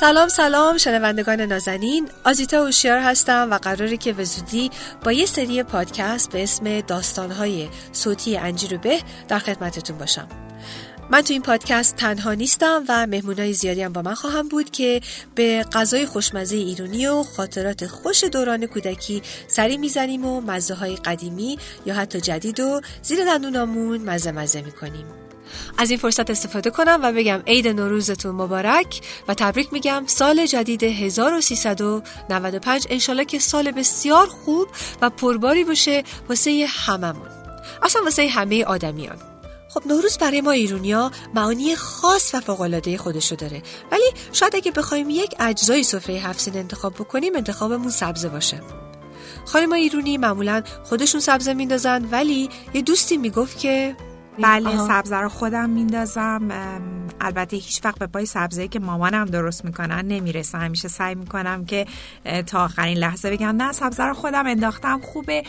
سلام سلام شنوندگان نازنین. آزیتا اوشیار هستم و قراره که به زودی با یه سری پادکست به اسم داستانهای صوتی انجیر به در خدمتتون باشم. من تو این پادکست تنها نیستم و مهمونای زیادی هم با من خواهم بود که به غذای خوشمزه ایرانی و خاطرات خوش دوران کودکی سری می‌زنیم و مزه های قدیمی یا حتی جدید و زیر دندونامون مزه مزه می‌کنیم. از این فرصت استفاده کنم و بگم عید نوروزتون مبارک و تبریک میگم سال جدید 1395 انشالله که سال بسیار خوب و پرباری باشه واسه هممون. اصلا واسه همه آدمیان. خب نوروز برای ما ایرونیا معانی خاص و فوقالعاده خودشو داره. ولی شاید اگه بخوایم یک اجزای سفره هفت انتخاب بکنیم انتخابمون سبزه باشه. خانم ایرونی معمولا خودشون سبزه میندازن ولی یه دوستی می‌گفت که بله سبزه رو خودم میندازم. البته هیچ وقت به پای سبزه که مامانم درست می‌کنن نمی‌رسه. همیشه سعی می‌کنم که تا آخرین لحظه بگم نه سبزه رو خودم انداختم. خوبه.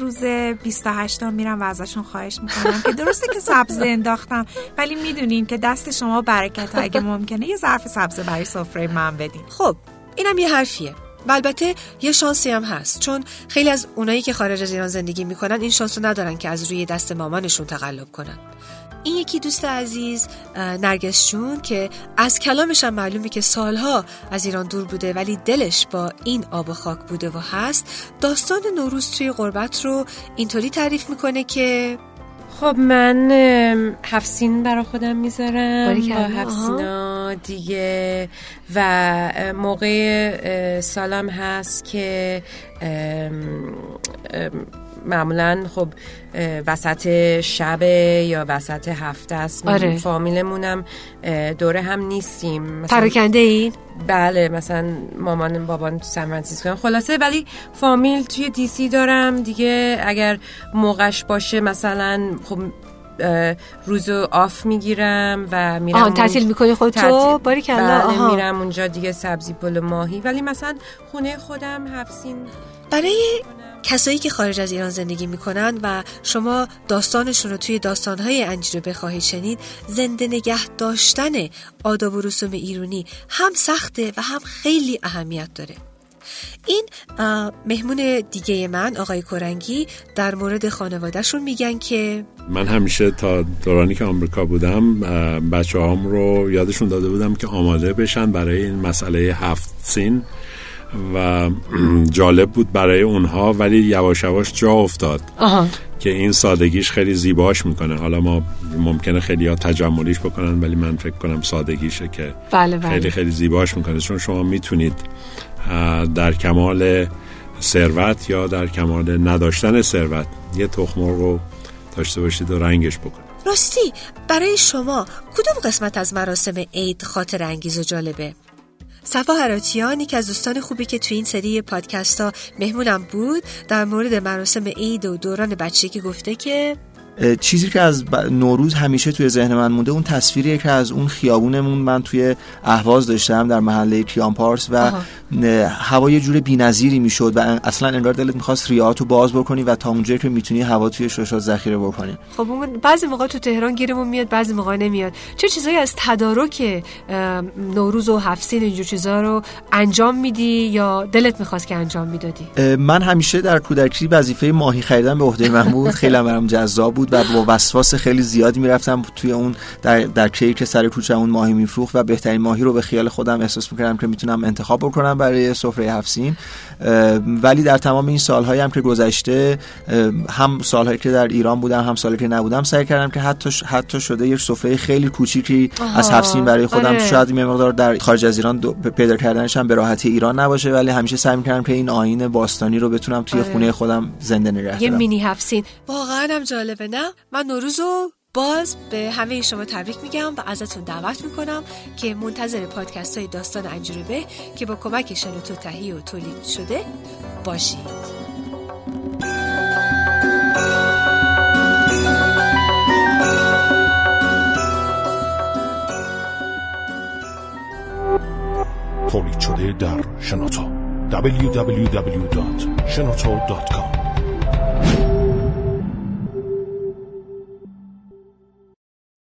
روز 28 میرم و ازشون خواهش می‌کنم که درسته که سبزه انداختم ولی می‌دونین که دست شما برکت اگه ممکنه یه ظرف سبزه برای سفره من بدین. خب اینم یه حرفیه. و البته یه شانسی هم هست. چون خیلی از اونایی که خارج از ایران زندگی می‌کنن این شانس رو ندارن که از روی دست مامانشون تقلب کنن. این یکی دوست عزیز نرگس جون که از کلامش هم معلومی که سالها از ایران دور بوده ولی دلش با این آب و خاک بوده و هست. داستان نوروز توی غربت رو اینطوری تعریف می‌کنه که خب من هفسین برا خودم می‌ذارم. با هفسینا دیگه و موقع سالم هست که معمولا خب وسط شب یا وسط هفته است آره. فامیلمونم دوره هم نیستیم پراکنده این؟ بله مثلا مامان بابام تو سن فرانسیسکو خلاصه ولی فامیل توی DC دارم دیگه اگر موقعش باشه مثلا خب روزو off می‌گیرم و میرم آها تعطیل می‌کنی خودتو؟ باری بله میرم اونجا دیگه سبزی پلو ماهی. ولی مثلا خونه خودم هفت‌سین برای کسایی که خارج از ایران زندگی می‌کنن و شما داستانشون رو توی داستانهای انجیر بخواهید شنید زنده نگه داشتن آداب و رسوم ایرانی هم سخته و هم خیلی اهمیت داره. این مهمون دیگه من آقای کرنگی در مورد خانوادهشون میگن که من همیشه تا دورانی که آمریکا بودم بچه هم رو یادشون داده بودم که آماده بشن برای این مسئله هفت سین. و جالب بود برای اونها ولی یواش یواش جا افتاد که این سادگیش خیلی زیباش می‌کنه. حالا ما ممکنه خیلی ها تجملیش بکنن ولی من فکر کنم سادگیشه که بله بله. خیلی خیلی زیباش می‌کنه. چون شما می‌تونید در کمال ثروت یا در کمال نداشتن ثروت یه تخمر رو داشته باشید و رنگش بکنید. راستی برای شما کدوم قسمت از مراسم عید خاطر انگیز و جالبه؟ صفا هراتیان یکی از دوستان خوبی که توی این سری پادکست ها مهمونم بود در مورد مراسم عید و دوران بچگی گفته که چیزی که از نوروز همیشه توی ذهن من مونده اون تصویریه که از اون خیابونمون من توی اهواز داشتم در محله کیان پارس و هوا یه جور بی‌نظیری می‌شد و اصلا انگار دلت می‌خواست ریاتو باز بکنی و تا اونجایی که می‌تونی هوا توی شوشا ذخیره بکنی. خب اون بعضی موقع تو تهران گیرمون میاد بعضی موقع نمیاد. چه چیزایی از تدارک نوروز و هفسین اینجور چیزا رو انجام میدی یا دلت می‌خواست که انجام می‌دادی؟ من همیشه در کودکی وظیفه ماهی خریدن به عهده من بود. خیلی برام جذاب بود. و با وسواس خیلی زیادی می‌رفتم توی اون در در که سر کوچه اون ماهی میفروخت و بهترین ماهی رو به خیال خودم احساس می‌کردم که می‌تونم انتخاب بکنم برای سفره هفسین ولی در تمام این سالهایی هم که گذشته هم سالهایی که در ایران بودم هم سالی که نبودم سعی کردم که حتی حتی شده یک سفره خیلی کوچیکی از هفسین برای خودم آره. شاید یه مقدار در خارج از ایران پیدا کردنش هم به راحتی ایران نباشه ولی همیشه سعی می‌کردم که این آیین باستانی رو بتونم توی آره. خونه خودم زنده نگه دارم. یه مینی هفسین واقعا هم جالبه. نه من نوروز و باز به همه شما تبریک میگم و ازتون دعوت می‌کنم که منتظر پادکست های داستان انجروبه که با کمک شنوتو تهیه و تولید شده باشید. تولید شده در شنوتو. www.shenoto.com